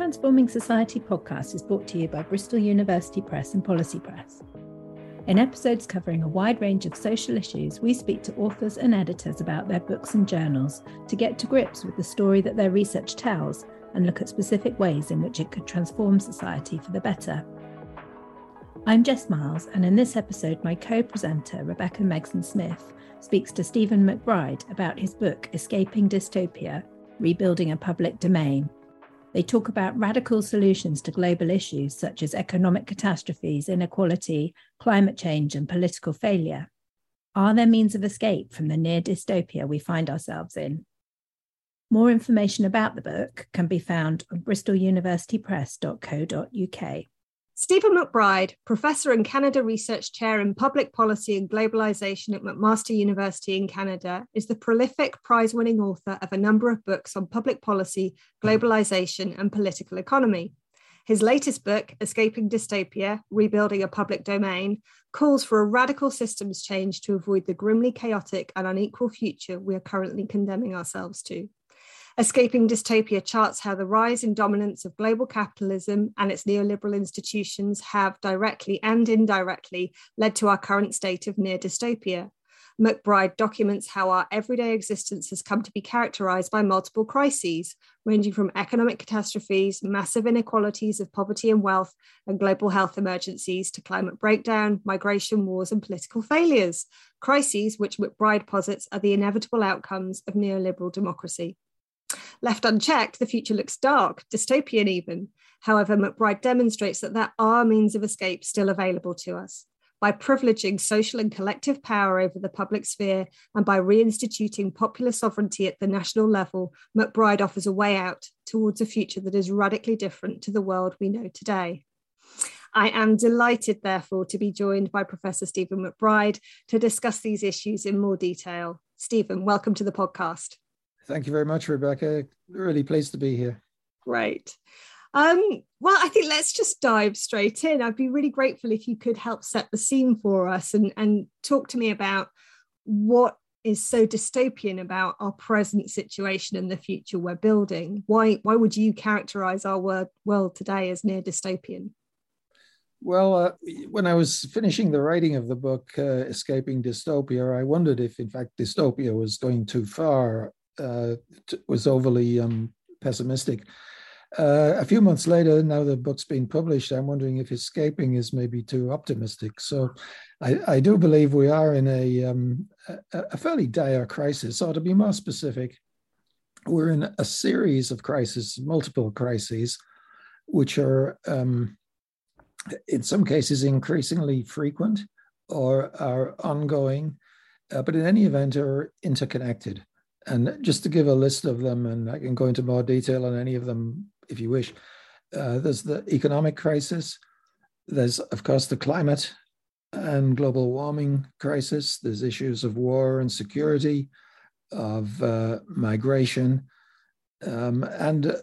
Transforming Society podcast is brought to you by Bristol University Press and Policy Press. In episodes covering a wide range of social issues, we speak to authors and editors about their books and journals to get to grips with the story that their research tells and look at specific ways in which it could transform society for the better. I'm Jess Miles, and in this episode, my co presenter, Rebecca Megson Smith, speaks to Stephen McBride about his book, Escaping Dystopia Rebuilding a Public Domain they talk about radical solutions to global issues such as economic catastrophes, inequality, climate change, and political failure. Are there means of escape from the near dystopia we find ourselves in? More information about the book can be found on bristoluniversitypress.co.uk. Stephen McBride, Professor and Canada Research Chair in Public Policy and Globalization at McMaster University in Canada, is the prolific prize winning author of a number of books on public policy, globalization, and political economy. His latest book, Escaping Dystopia Rebuilding a Public Domain, calls for a radical systems change to avoid the grimly chaotic and unequal future we are currently condemning ourselves to. Escaping Dystopia charts how the rise in dominance of global capitalism and its neoliberal institutions have directly and indirectly led to our current state of near dystopia. McBride documents how our everyday existence has come to be characterized by multiple crises, ranging from economic catastrophes, massive inequalities of poverty and wealth, and global health emergencies to climate breakdown, migration, wars, and political failures. Crises which McBride posits are the inevitable outcomes of neoliberal democracy. Left unchecked, the future looks dark, dystopian even. However, McBride demonstrates that there are means of escape still available to us. By privileging social and collective power over the public sphere and by reinstituting popular sovereignty at the national level, McBride offers a way out towards a future that is radically different to the world we know today. I am delighted, therefore, to be joined by Professor Stephen McBride to discuss these issues in more detail. Stephen, welcome to the podcast. Thank you very much, Rebecca. Really pleased to be here. Great. Um, well, I think let's just dive straight in. I'd be really grateful if you could help set the scene for us and, and talk to me about what is so dystopian about our present situation and the future we're building. Why, why would you characterize our world, world today as near dystopian? Well, uh, when I was finishing the writing of the book, uh, Escaping Dystopia, I wondered if, in fact, dystopia was going too far uh, was overly um, pessimistic. Uh, a few months later, now the book's been published, I'm wondering if escaping is maybe too optimistic. So I, I do believe we are in a, um, a, a, fairly dire crisis. Or to be more specific, we're in a series of crises, multiple crises, which are um, in some cases increasingly frequent or are ongoing, uh, but in any event are interconnected. And just to give a list of them, and I can go into more detail on any of them if you wish. Uh, there's the economic crisis. There's, of course, the climate and global warming crisis. There's issues of war and security, of uh, migration, um, and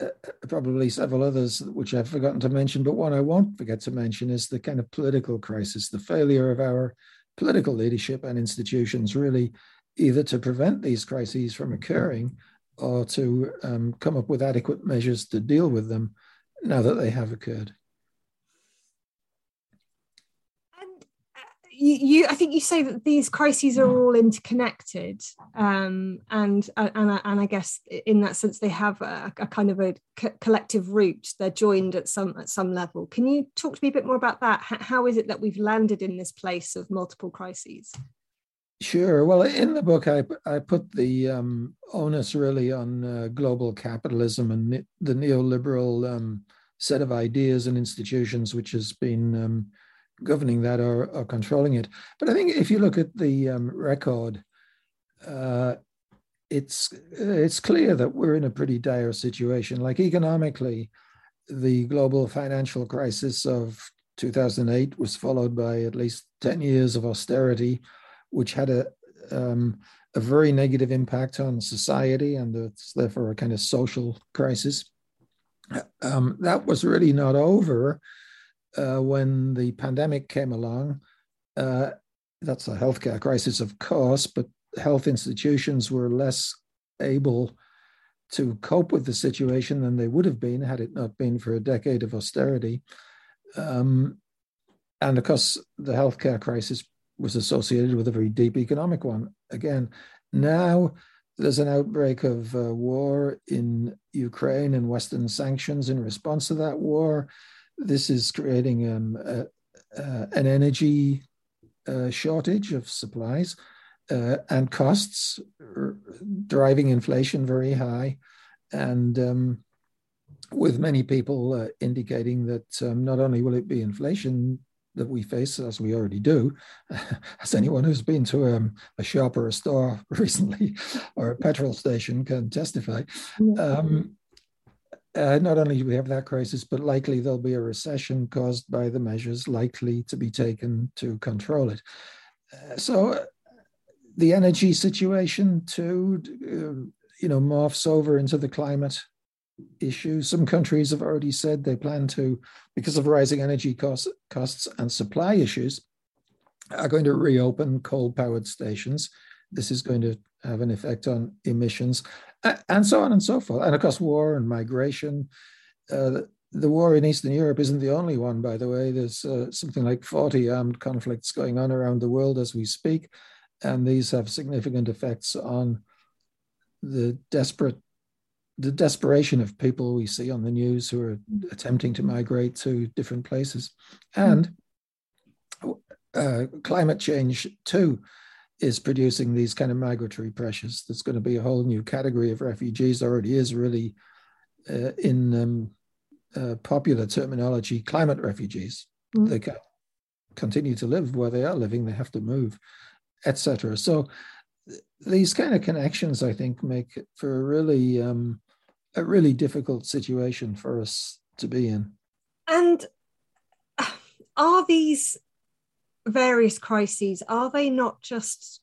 uh, probably several others which I've forgotten to mention. But one I won't forget to mention is the kind of political crisis, the failure of our political leadership and institutions really either to prevent these crises from occurring or to um, come up with adequate measures to deal with them now that they have occurred. And uh, you, you, I think you say that these crises are all interconnected, um, and uh, and and I guess in that sense they have a, a kind of a co- collective root. They're joined at some at some level. Can you talk to me a bit more about that? how is it that we've landed in this place of multiple crises? Sure. Well, in the book, I, I put the um, onus really on uh, global capitalism and ne- the neoliberal um, set of ideas and institutions which has been um, governing that or, or, controlling it. But I think if you look at the um, record, uh, it's it's clear that we're in a pretty dire situation. Like economically, the global financial crisis of 2008 was followed by at least 10 years of austerity which had a um, a very negative impact on society, and it's therefore a kind of social crisis. Um, that was really not over uh, when the pandemic came along. Uh, that's a healthcare crisis, of course, but health institutions were less able to cope with the situation than they would have been had it not been for a decade of austerity. Um, and of course, the healthcare crisis was associated with a very deep economic one. Again, now there's an outbreak of uh, war in Ukraine and Western sanctions in response to that war. This is creating um, a, uh, an energy uh, shortage of supplies uh, and costs, driving inflation very high. And um, with many people uh, indicating that um, not only will it be inflation that we face, as we already do, as anyone who's been to um, a shop or a store recently or a petrol station can testify. Um, uh, not only do we have that crisis, but likely there'll be a recession caused by the measures likely to be taken to control it. Uh, so uh, the energy situation too, uh, you know, morphs over into the climate issue. Some countries have already said they plan to, because of rising energy costs, costs and supply issues, are going to reopen coal-powered stations. This is going to have an effect on emissions and so on and so forth. And of course, war and migration. Uh, the war in Eastern Europe isn't the only one, by the way. There's uh, something like 40 armed conflicts going on around the world as we speak, and these have significant effects on the desperate, the desperation of people we see on the news who are attempting to migrate to different places, and uh, climate change too is producing these kind of migratory pressures. There's going to be a whole new category of refugees. Already is really uh, in um, uh, popular terminology, climate refugees. Mm. They can continue to live where they are living. They have to move, etc. So these kind of connections, I think, make for a really um, a really difficult situation for us to be in. And are these various crises are they not just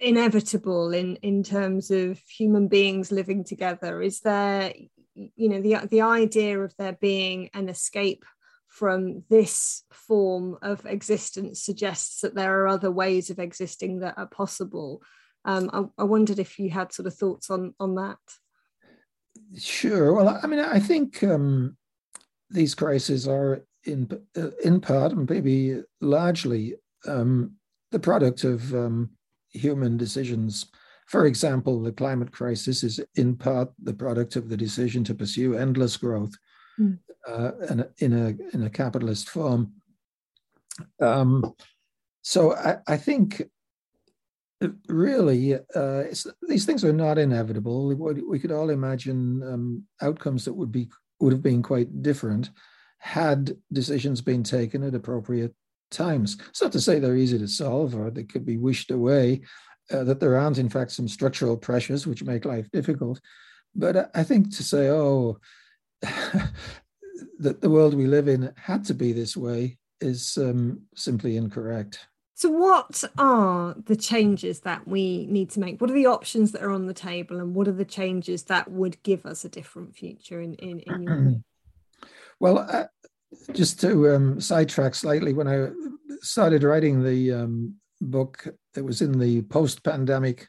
inevitable in in terms of human beings living together? Is there you know the the idea of there being an escape from this form of existence suggests that there are other ways of existing that are possible. Um, I, I wondered if you had sort of thoughts on on that sure well i mean i think um, these crises are in uh, in part and maybe largely um, the product of um, human decisions. For example, the climate crisis is in part the product of the decision to pursue endless growth mm. uh, in, a, in a in a capitalist form. Um, so I, I, think really uh, these things are not inevitable. We, could all imagine um, outcomes that would be would have been quite different had decisions been taken at appropriate times. It's not to say they're easy to solve or they could be wished away, uh, that there aren't, in fact, some structural pressures which make life difficult. But I think to say, oh, that the world we live in had to be this way is um, simply incorrect. So, what are the changes that we need to make? What are the options that are on the table, and what are the changes that would give us a different future in, in, in your Well, uh, just to um, sidetrack slightly, when I started writing the um, book, it was in the post pandemic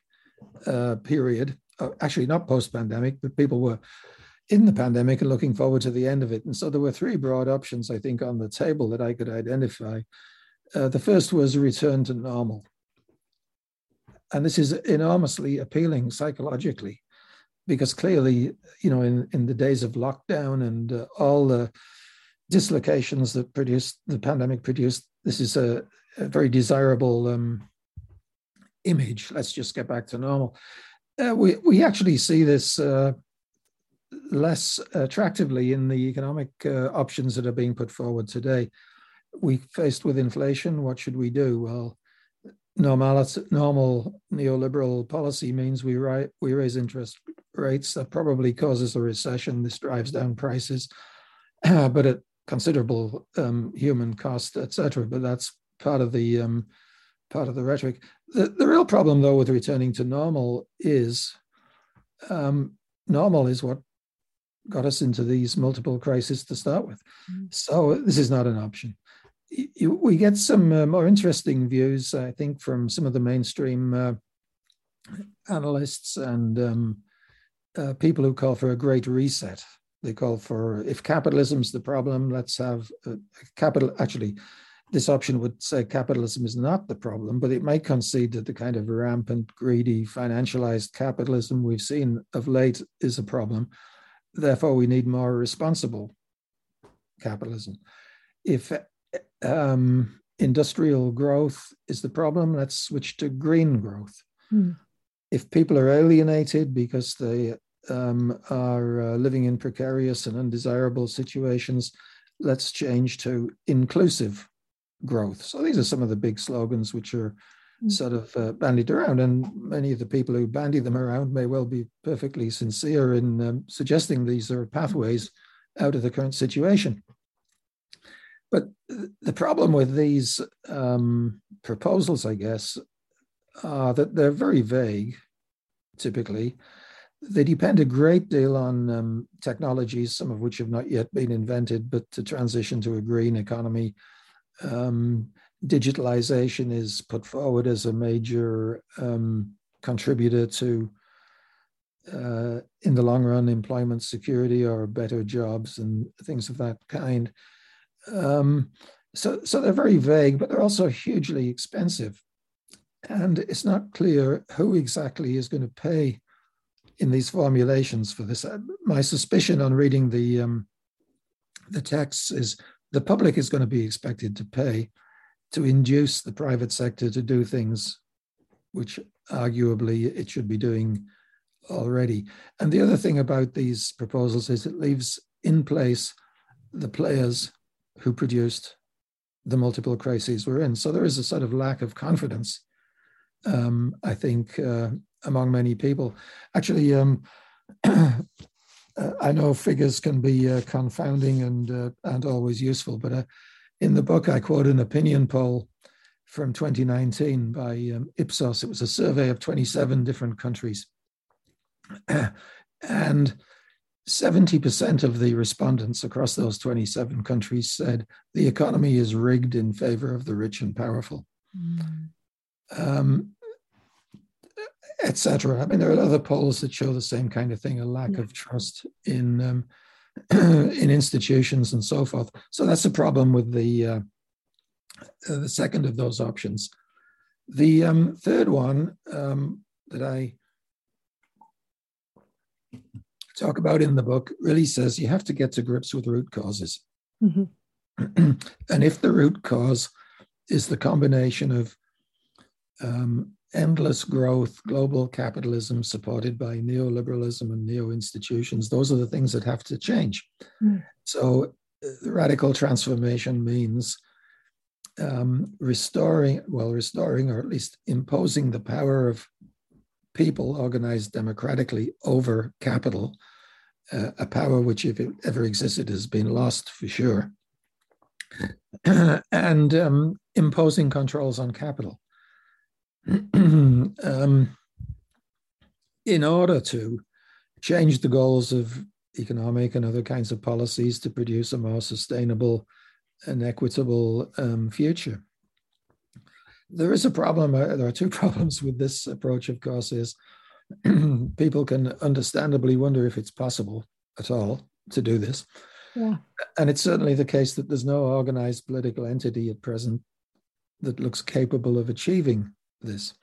uh, period. Uh, actually, not post pandemic, but people were in the pandemic and looking forward to the end of it. And so there were three broad options, I think, on the table that I could identify. Uh, the first was return to normal. And this is enormously appealing psychologically because clearly, you know, in, in the days of lockdown and uh, all the dislocations that produced the pandemic produced, this is a, a very desirable um, image. Let's just get back to normal. Uh, we we actually see this uh, less attractively in the economic uh, options that are being put forward today. We faced with inflation. What should we do? Well, normal normal neoliberal policy means we, ri- we raise interest rates. That probably causes a recession. This drives down prices, but at considerable um, human cost, etc. But that's part of the um, part of the rhetoric. The, the real problem, though, with returning to normal is um, normal is what got us into these multiple crises to start with. Mm-hmm. So this is not an option. We get some uh, more interesting views, I think, from some of the mainstream uh, analysts and um, uh, people who call for a great reset. They call for if capitalism's the problem, let's have a capital. Actually, this option would say capitalism is not the problem, but it might concede that the kind of rampant, greedy, financialized capitalism we've seen of late is a problem. Therefore, we need more responsible capitalism. If um, industrial growth is the problem, let's switch to green growth. Hmm. If people are alienated because they um, are uh, living in precarious and undesirable situations, let's change to inclusive growth. So these are some of the big slogans which are mm. sort of uh, bandied around, and many of the people who bandy them around may well be perfectly sincere in um, suggesting these are pathways out of the current situation. But the problem with these um, proposals, I guess, are that they're very vague, typically. They depend a great deal on um, technologies, some of which have not yet been invented, but to transition to a green economy. Um, digitalization is put forward as a major um, contributor to, uh, in the long run, employment security or better jobs and things of that kind. Um, so, so they're very vague, but they're also hugely expensive. And it's not clear who exactly is going to pay in these formulations for this. Uh, my suspicion on reading the um, the texts is the public is going to be expected to pay to induce the private sector to do things which arguably it should be doing already. And the other thing about these proposals is it leaves in place the players who produced the multiple crises we're in. So there is a sort of lack of confidence, um, I think, uh, among many people. Actually, um, I know figures can be uh, confounding and uh, and always useful, but uh, in the book I quote an opinion poll from 2019 by um, Ipsos. It was a survey of 27 different countries, and 70% of the respondents across those 27 countries said the economy is rigged in favor of the rich and powerful. Mm. Um, Etc. I mean, there are other polls that show the same kind of thing: a lack yeah. of trust in um, in institutions and so forth. So that's a problem with the uh, uh, the second of those options. The um, third one um, that I talk about in the book really says you have to get to grips with root causes. Mm-hmm. and if the root cause is the combination of um, endless growth, global capitalism supported by neoliberalism and neo institutions, those are the things that have to change. Mm. So, uh, radical transformation means um, restoring, well, restoring or at least imposing the power of people organized democratically over capital, uh, a power which, if it ever existed, has been lost for sure, and um, imposing controls on capital. um, in order to change the goals of economic and other kinds of policies to produce a more sustainable and equitable um, future. There is a problem, uh, there are two problems with this approach, of course, is people can understandably wonder if it's possible at all to do this. Yeah. And it's certainly the case that there's no organized political entity at present that looks capable of achieving this.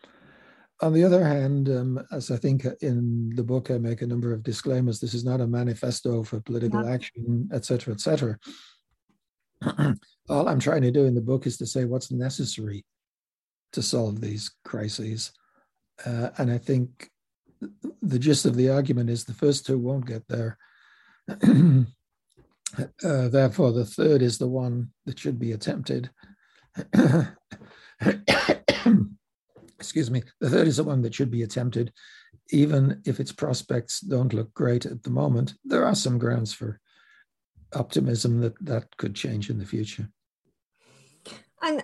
On the other hand, um, as I think in the book, I make a number of disclaimers. This is not a manifesto for political yeah. action, etc., etc. All I'm trying to do in the book is to say what's necessary to solve these crises. Uh, and I think the gist of the argument is the first two won't get there. uh, therefore, the third is the one that should be attempted excuse me, the third is the one that should be attempted, even if its prospects don't look great at the moment. There are some grounds for optimism that that could change in the future. And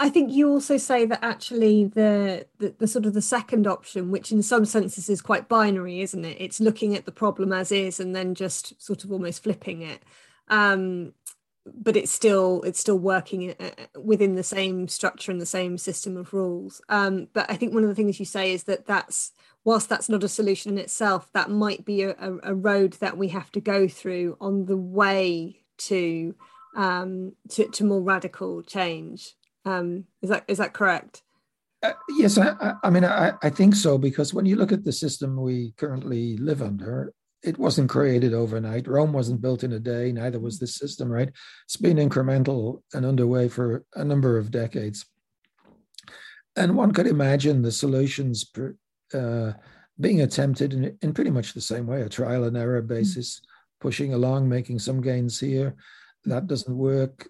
I think you also say that actually the, the, the sort of the second option, which in some senses is quite binary, isn't it? It's looking at the problem as is and then just sort of almost flipping it. Um, but it's still it's still working uh, within the same structure and the same system of rules. Um, but I think one of the things you say is that that's whilst that's not a solution in itself, that might be a, a, a road that we have to go through on the way to um, to, to more radical change. Um, is that is that correct? Uh, yes, I, I mean I, I think so because when you look at the system we currently live under, it wasn't created overnight. Rome wasn't built in a day. Neither was this system. Right? It's been incremental and underway for a number of decades. And one could imagine the solutions uh, being attempted in, in, pretty much the same way, a trial and error hmm. basis, pushing along, making some gains here. That doesn't work.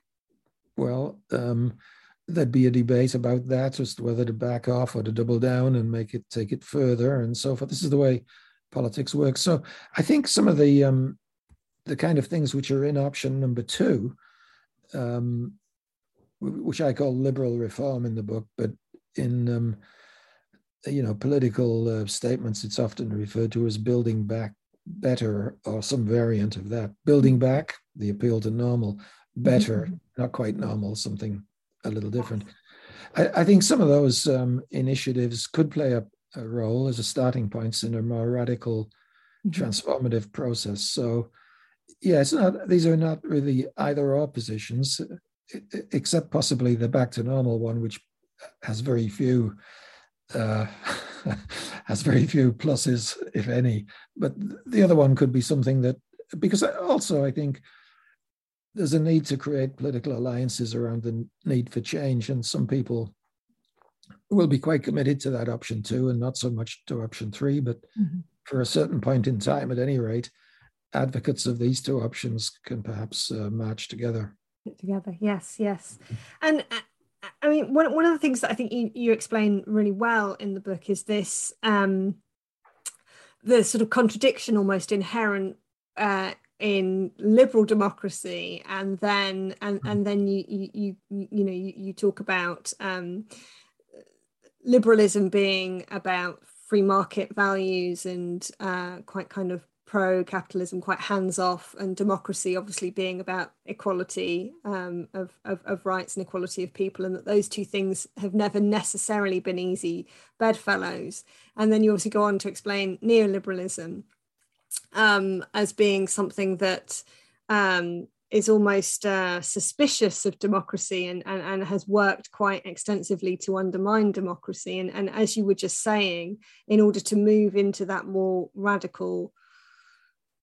Well, um, there'd be a debate about that, just whether to back off or to double down and make it take it further and so forth. This is the way politics works. So I think some of the um, the kind of things which are in option number two, um, which I call liberal reform in the book, but in um, you know political uh, statements, it's often referred to as building back better or some variant of that. Building back, the appeal to normal, better, mm-hmm. not quite normal, something a little different. I, I think some of those um, initiatives could play a, a, role as a starting points in a more radical, mm-hmm. transformative process. So, yeah, it's not; these are not really either or positions, except possibly the back to normal one, which has very few. Uh, has very few pluses, if any. But the other one could be something that, because also I think there's a need to create political alliances around the need for change, and some people will be quite committed to that option two, and not so much to option three. But mm-hmm. for a certain point in time, at any rate, advocates of these two options can perhaps uh, march together. Together, yes, yes, and. Uh, I mean, one, one of the things that I think you, you explain really well in the book is this um, the sort of contradiction almost inherent uh, in liberal democracy and then and hmm. and then you you you, you know you, you talk about um, liberalism being about free market values and uh, quite kind of pro capitalism quite hands off and democracy obviously being about equality um, of, of, of, rights and equality of people and that those two things have never necessarily been easy bedfellows and then you also go on to explain neoliberalism um, as being something that um, is almost uh, suspicious of democracy and, and, and has worked quite extensively to undermine democracy. And, and as you were just saying, in order to move into that more radical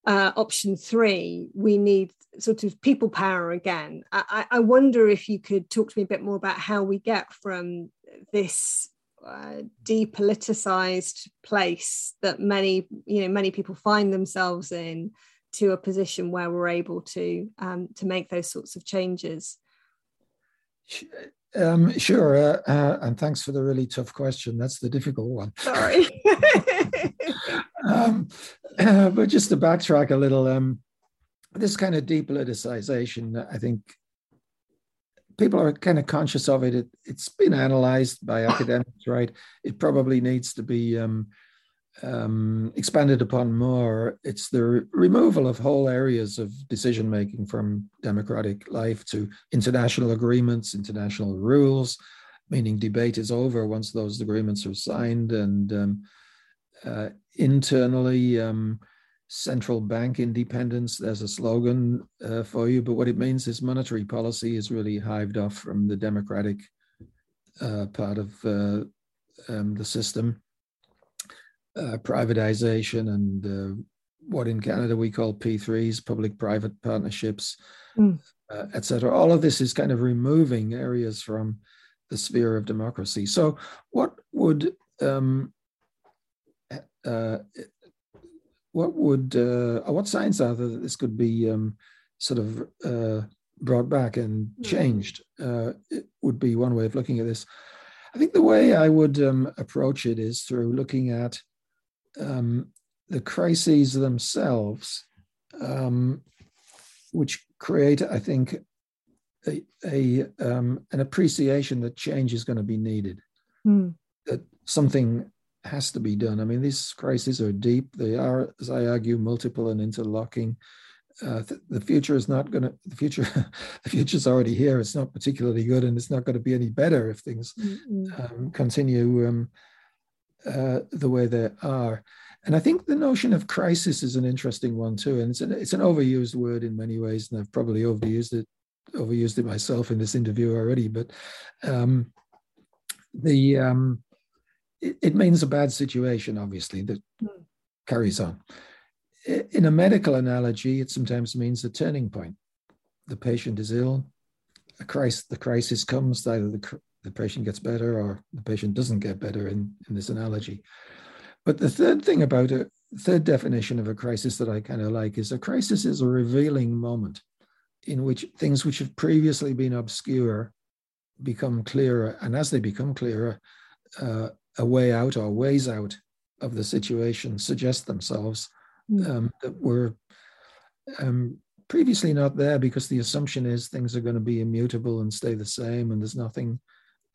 uh, option three, we need sort of people power again. I, I wonder if you could talk to me a bit more about how we get from this uh, depoliticized place that many you know many people find themselves in to a position where we're able to um, to make those sorts of changes. Um, sure uh, uh, and thanks for the really tough question. That's the difficult one. Sorry. Um, uh, but just to backtrack a little um, this kind of depoliticization i think people are kind of conscious of it. it has been analyzed by academics, right? It probably needs to be um, um, expanded upon more. It's the re- removal of whole areas of decision making from democratic life to international agreements, international rules, meaning debate is over once those agreements are signed, and um, uh, internally. Um, central bank independence. There's a slogan uh, for you, but what it means is monetary policy is really hived off from the democratic uh, part of uh, um, the system. Uh, privatization and uh, what in Canada we call P3s, public-private partnerships, mm. Uh, etc. All of this is kind of removing areas from the sphere of democracy. So, what would um, uh, what would uh, what signs are there that this could be um, sort of uh, brought back and hmm. changed? Uh, it would be one way of looking at this. I think the way I would um, approach it is through looking at um, the crises themselves, um, which create, I think, a, a um, an appreciation that change is going to be needed. Mm. That something has to be done. I mean, these crises are deep. They are, as I argue, multiple and interlocking. uh, th- the future is not going to the future the future is already here it's not particularly good and it's not going to be any better if things um, continue um, uh, the way they are and i think the notion of crisis is an interesting one too and it's an, it's an overused word in many ways and i've probably overused it overused it myself in this interview already but um, the um, it, it, means a bad situation obviously that mm. carries on in a medical analogy, it sometimes means a turning point. The patient is ill, a crisis, the crisis comes, either the, the patient gets better or the patient doesn't get better in, in this analogy. But the third thing about a third definition of a crisis that I kind of like is a crisis is a revealing moment in which things which have previously been obscure become clearer. And as they become clearer, uh, a way out or ways out of the situation suggest themselves Hmm. um, that were um, previously not there because the assumption is things are going to be immutable and stay the same and there's nothing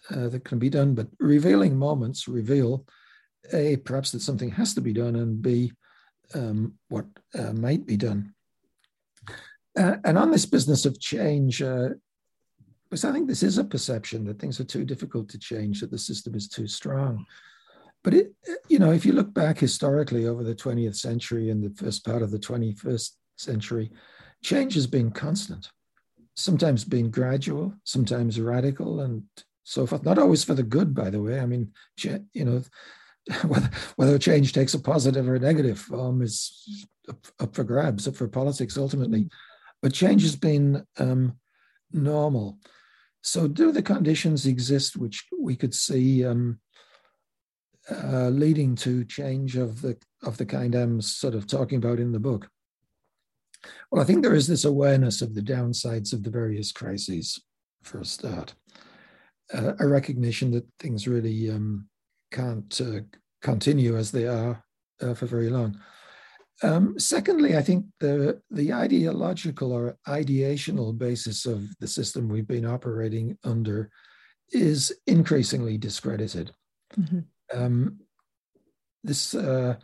uh, that can be done. But revealing moments reveal A, perhaps that something has to be done, and B, um, what uh, might be done. Uh, and on this business of change, uh, because I think this is a perception that things are too difficult to change, that the system is too strong. But it, you know, if you look back historically over the 20th century and the first part of the 21st century, change has been constant. Sometimes been gradual, sometimes radical, and so forth. Not always for the good, by the way. I mean, you know, whether whether change takes a positive or a negative form is up, up for grabs, up for politics ultimately. But change has been um, normal. So, do the conditions exist which we could see um, uh, leading to change of the of the kind I'm sort of talking about in the book? Well, I think there is this awareness of the downsides of the various crises for a start, uh, a recognition that things really um, can't uh, continue as they are uh, for very long. Um, secondly, I think the the ideological or ideational basis of the system we've been operating under is increasingly discredited. Mm-hmm um, this uh,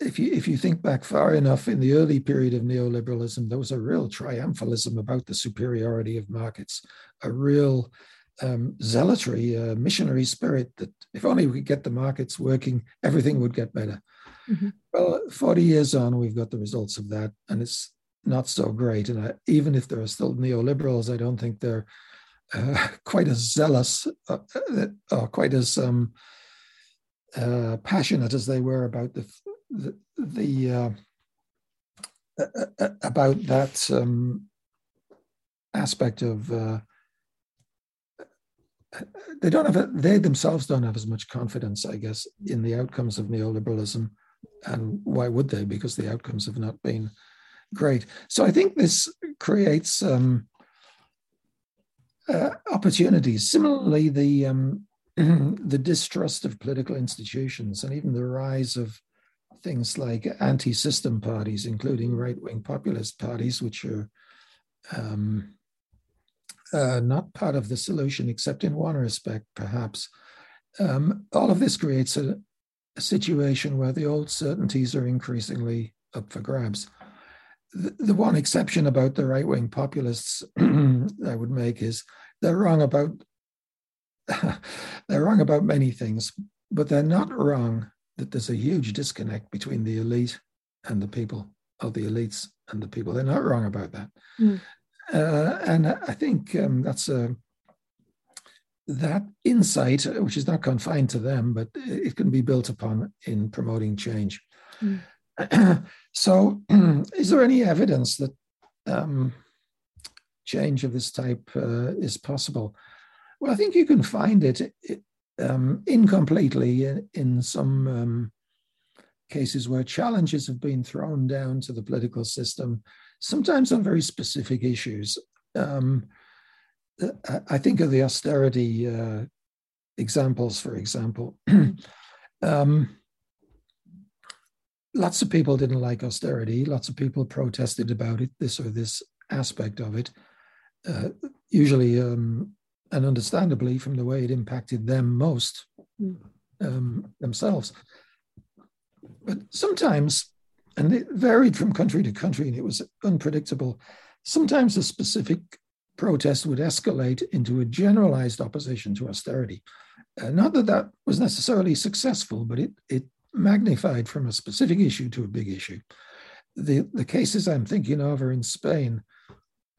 if you if you think back far enough in the early period of neoliberalism, there was a real triumphalism about the superiority of markets, a real um, zealotry, a missionary spirit that if only we could get the markets working, everything would get better. Mm-hmm. Well, 40 years on, we've got the results of that, and it's not so great. And I, even if there are still neoliberals, I don't think they're uh, quite as zealous uh, or quite as um, uh, passionate as they were about the the, the uh, about that um, aspect of uh, they don't have a, they themselves don't have as much confidence, I guess, in the outcomes of neoliberalism, and why would they? Because the outcomes have not been great. So I think this creates um, uh, opportunities. Similarly, the um, the distrust of political institutions and even the rise of things like anti system parties, including right wing populist parties, which are um, uh, not part of the solution, except in one respect, perhaps. Um, all of this creates a, situation where the old certainties are increasingly up for grabs. The, the one exception about the right wing populists I would make is they're wrong about they're wrong about many things, but they're not wrong that there's a huge disconnect between the elite and the people, of the elites and the people. They're not wrong about that. Mm. Uh, and I think um, that's a that insight, which is not confined to them, but it can be built upon in promoting change. Mm. so, is there any evidence that um, change of this type uh, is possible? Well, I think you can find it, um, incompletely in, in some um, cases where challenges have been thrown down to the political system, sometimes on very specific issues. Um, I think of the austerity uh, examples, for example. um, lots of people didn't like austerity. Lots of people protested about it, this or this aspect of it. Uh, usually, um, and understandably from the way it impacted them most hmm. um, themselves. But sometimes and it varied from country to country, and it was unpredictable. Sometimes a specific protest would escalate into a generalized opposition to austerity. Uh, not that that was necessarily successful, but it, it magnified from a specific issue to a big issue. The, the cases I'm thinking of are in Spain.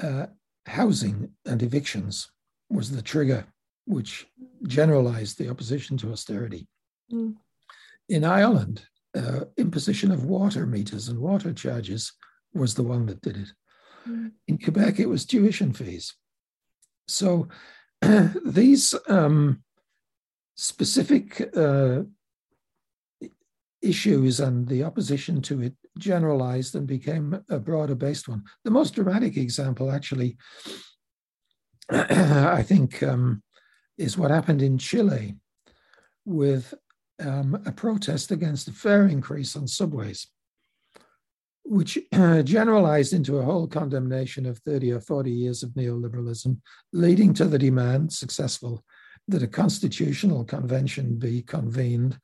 Uh, housing and evictions was the trigger which generalized the opposition to austerity. Mm. In Ireland, uh, imposition of water meters and water charges was the one that did it. Mm. In Quebec, it was tuition fees. So these um, specific uh, issues and the opposition to it generalized and became a broader based one. The most dramatic example, actually, I think, um, is what happened in Chile with um, a protest against a fare increase on subways, which uh, generalized into a whole condemnation of 30 or 40 years of neoliberalism, leading to the demand, successful, that a constitutional convention be convened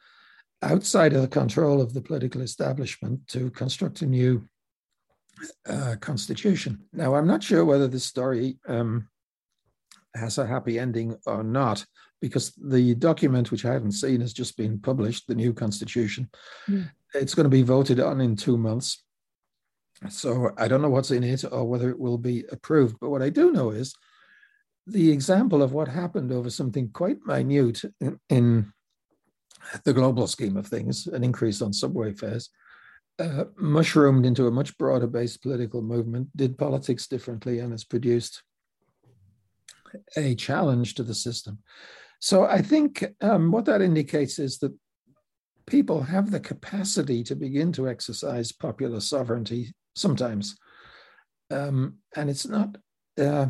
outside of the control of the political establishment to construct a new uh, constitution. Now, I'm not sure whether this story um, has a happy ending or not, because the document, which I haven't seen, has just been published, the new constitution. Mm. It's going to be voted on in two months. So I don't know what's in it or whether it will be approved. But what I do know is the example of what happened over something quite minute in, in the global scheme of things, an increase on subway fares, uh, mushroomed into a much broader based political movement, did politics differently, and has produced a challenge to the system. So I think um, what that indicates is that people have the capacity to begin to exercise popular sovereignty sometimes. Um, and it's not, uh,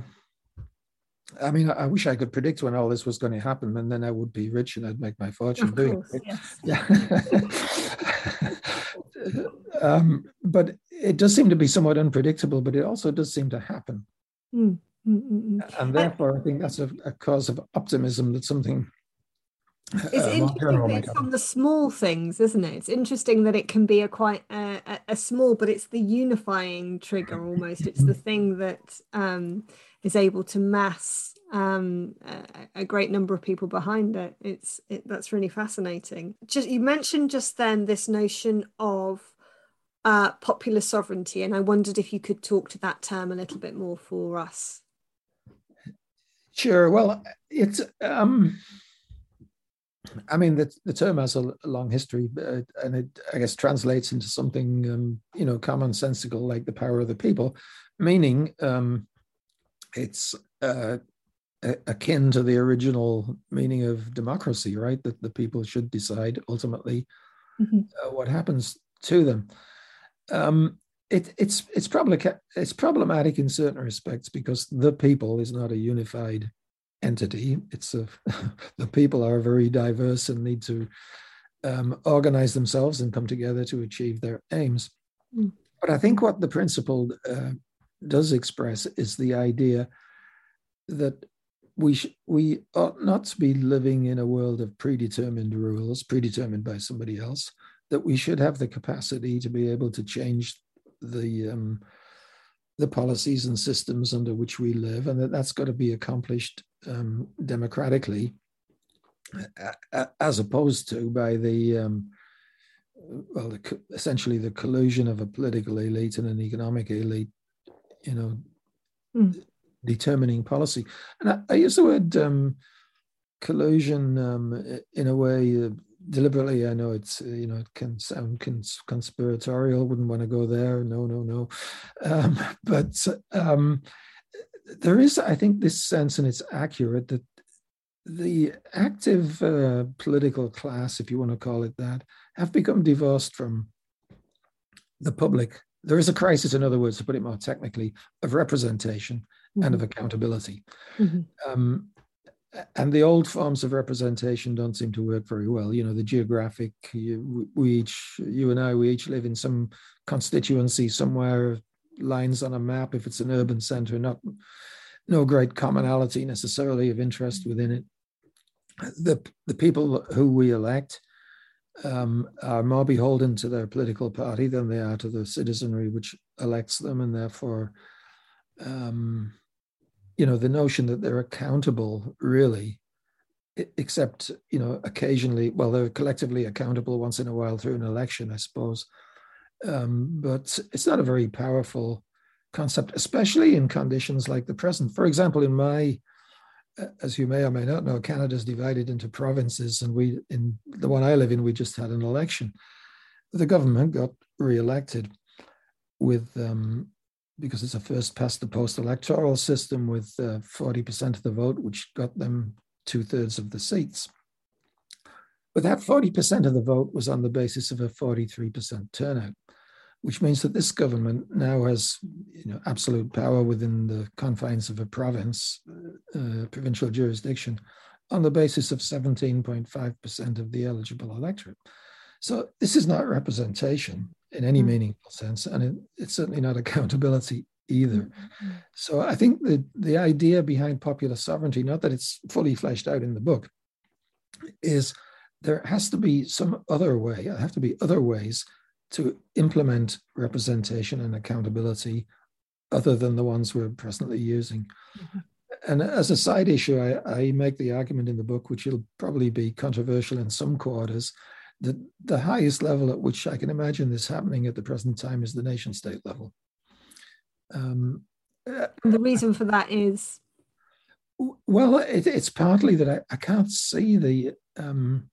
I mean, I wish I could predict when all this was going to happen, and then I would be rich and I'd make my fortune of doing course, it. Yes. Yeah. um, but it does seem to be somewhat unpredictable, but it also does seem to happen. Mm. Mm-mm. And therefore, I think that's a, a, cause of optimism that something. It's uh, interesting that it's from the small things, isn't it? It's interesting that it can be a quite a, a small, but it's the unifying trigger almost. It's the thing that um, is able to mass um, a, a, great number of people behind it. It's it, that's really fascinating. Just you mentioned just then this notion of uh, popular sovereignty, and I wondered if you could talk to that term a little bit more for us. Sure. Well, it's. Um, I mean, the, the term has a long history, uh, and it, I guess, translates into something, um, you know, commonsensical like the power of the people, meaning um, it's uh, akin to the original meaning of democracy, right? That the people should decide ultimately mm-hmm. uh, what happens to them. Um, it, it's it's probably it's problematic in certain respects because the people is not a unified entity. It's a the people are very diverse and need to um, organize themselves and come together to achieve their aims. Mm. But I think what the principle uh, does express is the idea that we sh- we ought not to be living in a world of predetermined rules, predetermined by somebody else. That we should have the capacity to be able to change the um, the policies and systems under which we live, and that that's got to be accomplished um, democratically, as opposed to by the um, well, the, essentially the collusion of a political elite and an economic elite, you know, mm. determining policy. And I, I use the word um, collusion um, in a way. Uh, deliberately i know it's uh, you know it can sound cons- conspiratorial wouldn't want to go there no no no um, but um, there is i think this sense and it's accurate that the active uh, political class if you want to call it that have become divorced from the public there is a crisis in other words to put it more technically of representation mm-hmm. and of accountability mm-hmm. um, and the old forms of representation don't seem to work very well. You know, the geographic, you, we each, you and I, we each live in some constituency somewhere, lines on a map. If it's an urban center, not no great commonality necessarily of interest within it. The the people who we elect um, are more beholden to their political party than they are to the citizenry which elects them, and therefore, um, you know, the notion that they're accountable really, except you know, occasionally, well, they're collectively accountable once in a while through an election, I suppose, um, but it's not a very powerful concept, especially in conditions like the present. For example, in my as you may or may not know, Canada is divided into provinces, and we, in the one I live in, we just had an election. The government got re-elected with um, because it's a first past the post electoral system with uh, 40% of the vote, which got them two thirds of the seats. But that 40% of the vote was on the basis of a 43% turnout which means that this government now has you know, absolute power within the confines of a province, uh, provincial jurisdiction, on the basis of 17.5% of the eligible electorate. So this is not representation in any mm-hmm. meaningful sense, and it, it's certainly not accountability either. Mm-hmm. So I think the, the idea behind popular sovereignty, not that it's fully fleshed out in the book, is there has to be some other way, there have to be other ways to implement representation and accountability other than the ones we're presently using. Mm-hmm. And as a side issue, I, I, make the argument in the book, which will probably be controversial in some quarters, that the highest level at which I can imagine this happening at the present time is the nation state level. Um, the reason for that is? Well, it, it's partly that I, I can't see the um,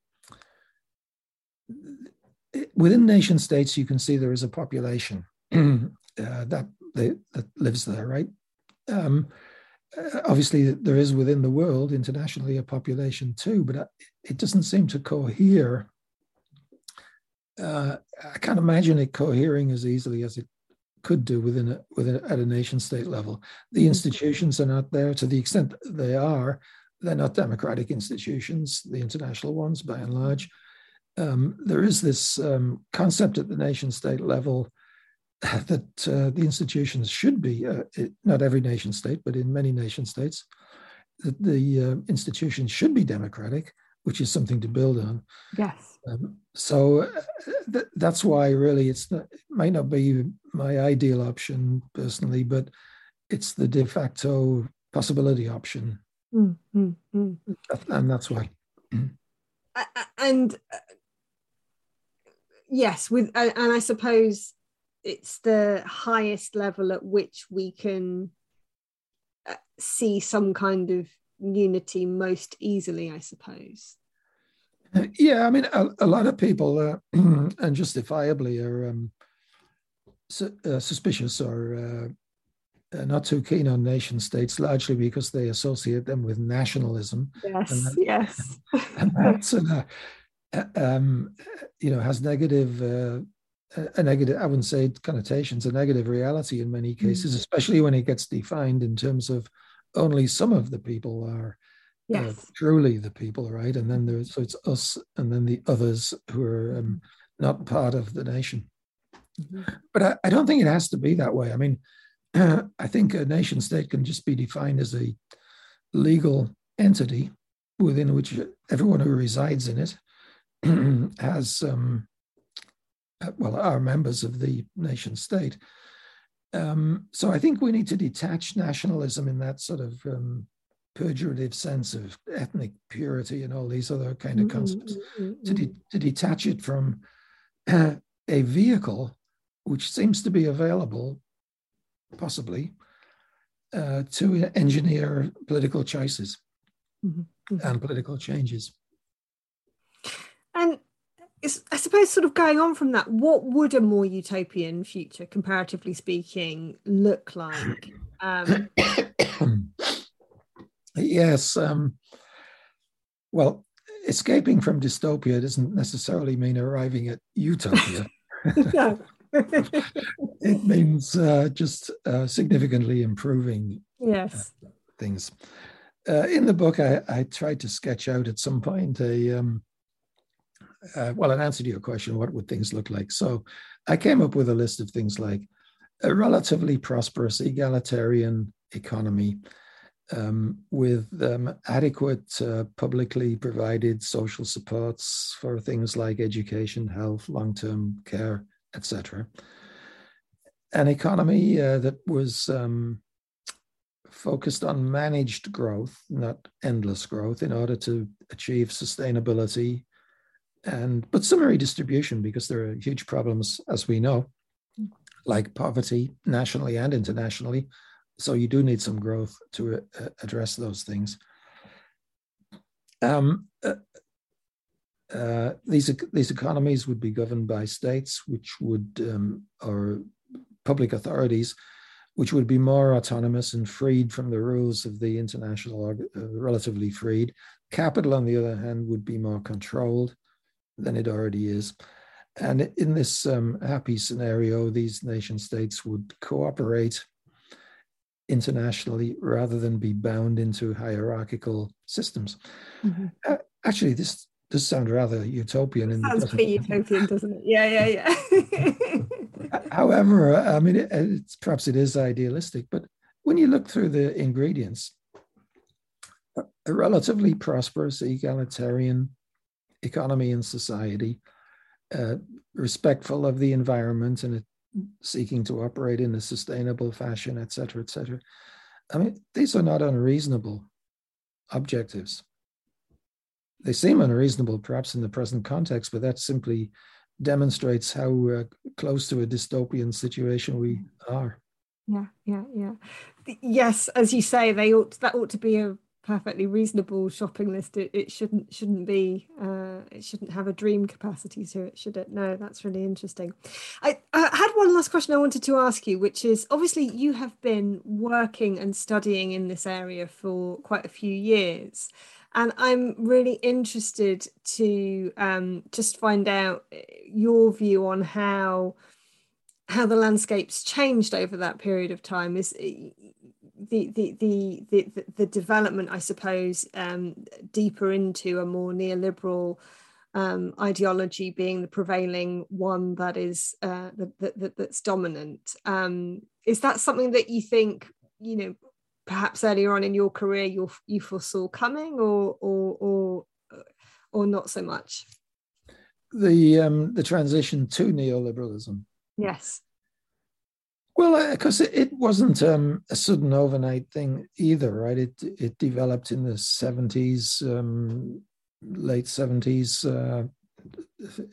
within nation states, you can see there is a population uh, that they, that lives there, right? Um, uh, obviously, there is within the world internationally a population too, but uh, it doesn't seem to cohere. Uh, I can't imagine it cohering as easily as it could do within a, within a, at a nation state level. The institutions are not there to the extent they are. They're not democratic institutions, the international ones by and large um, there is this um, concept at the nation state level that uh, the institutions should be, uh, it, not every nation state, but in many nation states, that the uh, institutions should be democratic, which is something to build on. Yes. Um, so uh, th- that's why really it's not, it might not be my ideal option personally, but it's the de facto possibility option. Mm, mm, mm. And that's why. And uh, yes with and i suppose it's the highest level at which we can uh, see some kind of unity most easily i suppose yeah i mean a, a lot of people uh, and justifiably are um, su- uh, suspicious or uh, not too keen on nation states, largely because they associate them with nationalism. Yes, and that, yes. and that's uh, um, you know, has negative, uh, a negative, I wouldn't say connotations, a negative reality in many cases, mm especially when it gets defined in terms of only some of the people are uh, yes. uh, truly the people, right? And then there's, so it's us and then the others who are um, mm-hmm. not part of the nation. Mm-hmm. But I, I, don't think it has to be that way. I mean, I think a nation state can just be defined as a legal entity within which everyone who resides in it has, um, uh, well, are members of the nation state. Um, so I think we need to detach nationalism in that sort of um, pejorative sense of ethnic purity and all these other kind of mm-hmm, concepts, mm-hmm. to, de- to detach it from uh, a vehicle which seems to be available, possibly, uh, to engineer political choices mm-hmm. mm-hmm. and political changes. And I suppose, sort of going on from that, what would a more utopian future, comparatively speaking, look like? Um, yes. Um, well, escaping from dystopia doesn't necessarily mean arriving at utopia. it means uh, just uh, significantly improving yes. Uh, things. Uh, in the book, I, I, tried to sketch out at some point a um, uh, well, in answer to your question, what would things look like? So I came up with a list of things like a relatively prosperous egalitarian economy, um, with um, adequate uh, publicly provided social supports for things like education, health, long term care, etc. An economy uh, that was um, focused on managed growth, not endless growth, in order to achieve sustainability and but some redistribution because there are huge problems, as we know, like poverty nationally and internationally. So you do need some growth to uh, address those things. Um, uh, uh, these these economies would be governed by states, which would um, or public authorities, which would be more autonomous and freed from the rules of the international, uh, relatively freed. Capital, on the other hand, would be more controlled than it already is. And in this um, happy scenario, these nation states would cooperate internationally rather than be bound into hierarchical systems. Mm-hmm. Uh, actually, this does sound rather utopian. It sounds pretty utopian, doesn't it? Yeah, yeah, yeah. However, I mean, it, it's, perhaps it is idealistic, but when you look through the ingredients, a relatively prosperous, egalitarian economy and society, uh, respectful of the environment and seeking to operate in a sustainable fashion, et cetera, et cetera. I mean, these are not unreasonable objectives. They seem unreasonable, perhaps in the present context, but that simply demonstrates how uh, close to a dystopian situation we are. Yeah, yeah, yeah. Yes, as you say, they ought that ought to be a perfectly reasonable shopping list it, it shouldn't shouldn't be uh, it shouldn't have a dream capacity to it should it? No that's really interesting. I, I had one last question i wanted to ask you which is obviously you have been working and studying in this area for quite a few years and i'm really interested to um, just find out your view on how how the landscape's changed over that period of time is the, the the the the development, I suppose, um, deeper into a more neoliberal um, ideology being the prevailing one that is uh, that, that, that's dominant. Um, is that something that you think you know perhaps earlier on in your career you you foresaw coming, or or or or not so much? The um, the transition to neoliberalism. Yes. Well, because uh, it, wasn't um, a sudden overnight thing either, right? It it developed in the seventies, um, late seventies. Uh,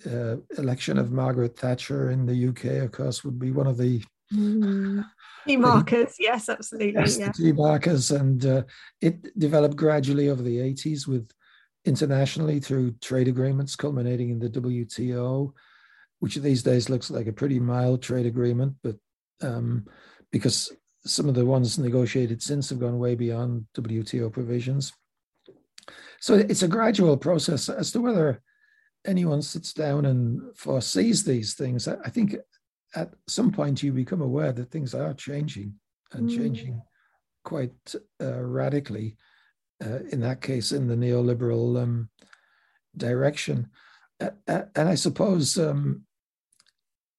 uh, election of Margaret Thatcher in the UK, of course, would be one of the mm. key markers. yes, absolutely. Yes, yeah. key markers, and uh, it developed gradually over the eighties with internationally through trade agreements, culminating in the WTO, which these days looks like a pretty mild trade agreement, but um, because some of the ones negotiated since have gone way beyond WTO provisions. So it's a gradual process as to whether anyone sits down and foresees these things. I think at some point you become aware that things are changing and mm. changing quite uh, radically. Uh, in that case, in the neoliberal um, direction, uh, and I suppose um,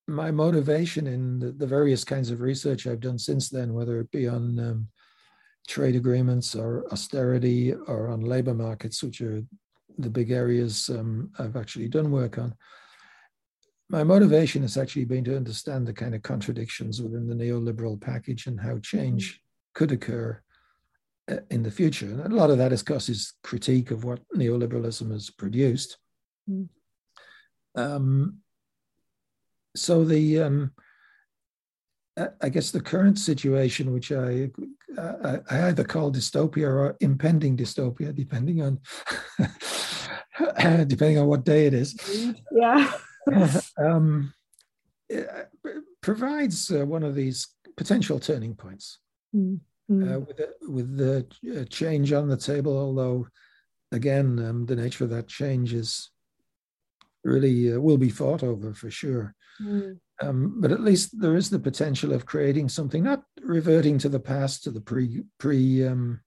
my motivation in the, the, various kinds of research I've done since then, whether it be on um, trade agreements or austerity or on labor markets, which are the big areas um, I've actually done work on. My motivation has actually been to understand the kind of contradictions within the neoliberal package and how change could occur uh, in the future. And a lot of that, of course, is critique of what neoliberalism has produced. Mm. Um, so the um, I guess the current situation, which I, I either call dystopia or impending dystopia, depending on depending on what day it is. Yeah. um, provides uh, one of these potential turning points mm-hmm. uh, with, with the uh, change on the table. Although, again, um, the nature of that change is really uh, will be fought over for sure. Mm. Um, but at least there is the potential of creating something, not reverting to the past, to the pre pre um,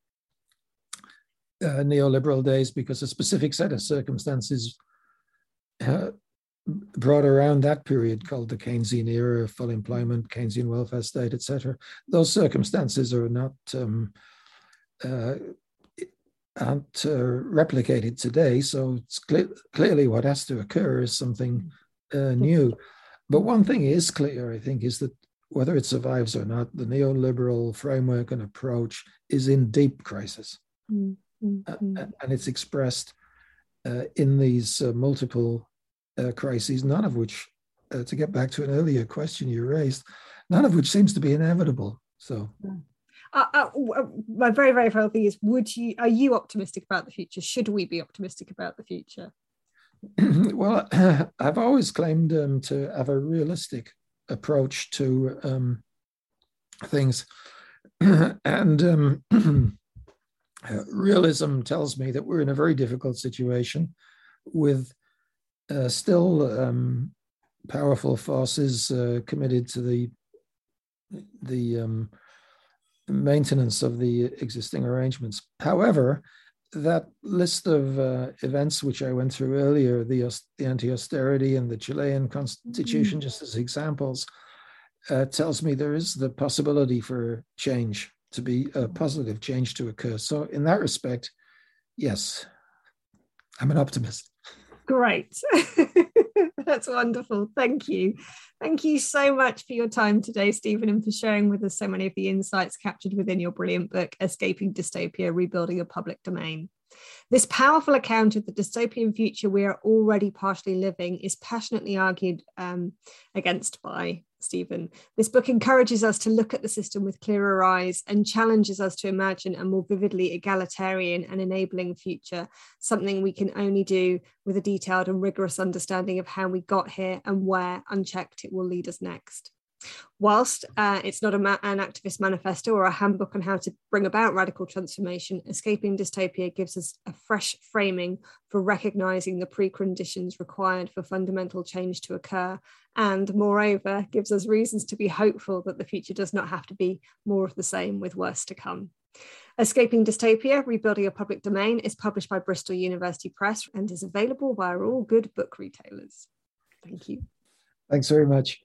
uh, neoliberal days, because a specific set of circumstances uh, brought around that period called the Keynesian era, full employment, Keynesian welfare state, etc. Those circumstances are not um, uh, aren't uh, replicated today. So it's clearly what has to occur is something uh, new. But one thing is clear, I think, is that whether it survives or not, the neoliberal framework and approach is in deep crisis. Mm-hmm. Uh, and it's expressed uh, in these uh, multiple uh, crises, none of which, uh, to get back to an earlier question you raised, none of which seems to be inevitable. So. Uh, my very, very final thing is: Would you are you optimistic about the future? Should we be optimistic about the future? well, I've always claimed um, to have a realistic approach to um, things, and um, realism tells me that we're in a very difficult situation with uh, still um, powerful forces uh, committed to the the um, maintenance of the existing arrangements. However, that list of uh, events which I went through earlier, the, the anti-austerity and the Chilean constitution, mm-hmm. just as examples, uh, tells me there is the possibility for change to be a positive change to occur. So in that respect, yes, I'm an optimist. Great. That's wonderful. Thank you. Thank you so much for your time today, Stephen, and for sharing with us so many of the insights captured within your brilliant book, Escaping Dystopia Rebuilding a Public Domain. This powerful account of the dystopian future we are already partially living is passionately argued um, against by Stephen. This book encourages us to look at the system with clearer eyes and challenges us to imagine a more vividly egalitarian and enabling future, something we can only do with a detailed and rigorous understanding of how we got here and where, unchecked, it will lead us next. Whilst uh, it's not ma- an activist manifesto or a handbook on how to bring about radical transformation, Escaping Dystopia gives us a fresh framing for recognizing the preconditions required for fundamental change to occur, and moreover, gives us reasons to be hopeful that the future does not have to be more of the same with worse to come. Escaping Dystopia, Rebuilding a Public Domain is published by Bristol University Press and is available via all good book retailers. Thank you. Thanks very much.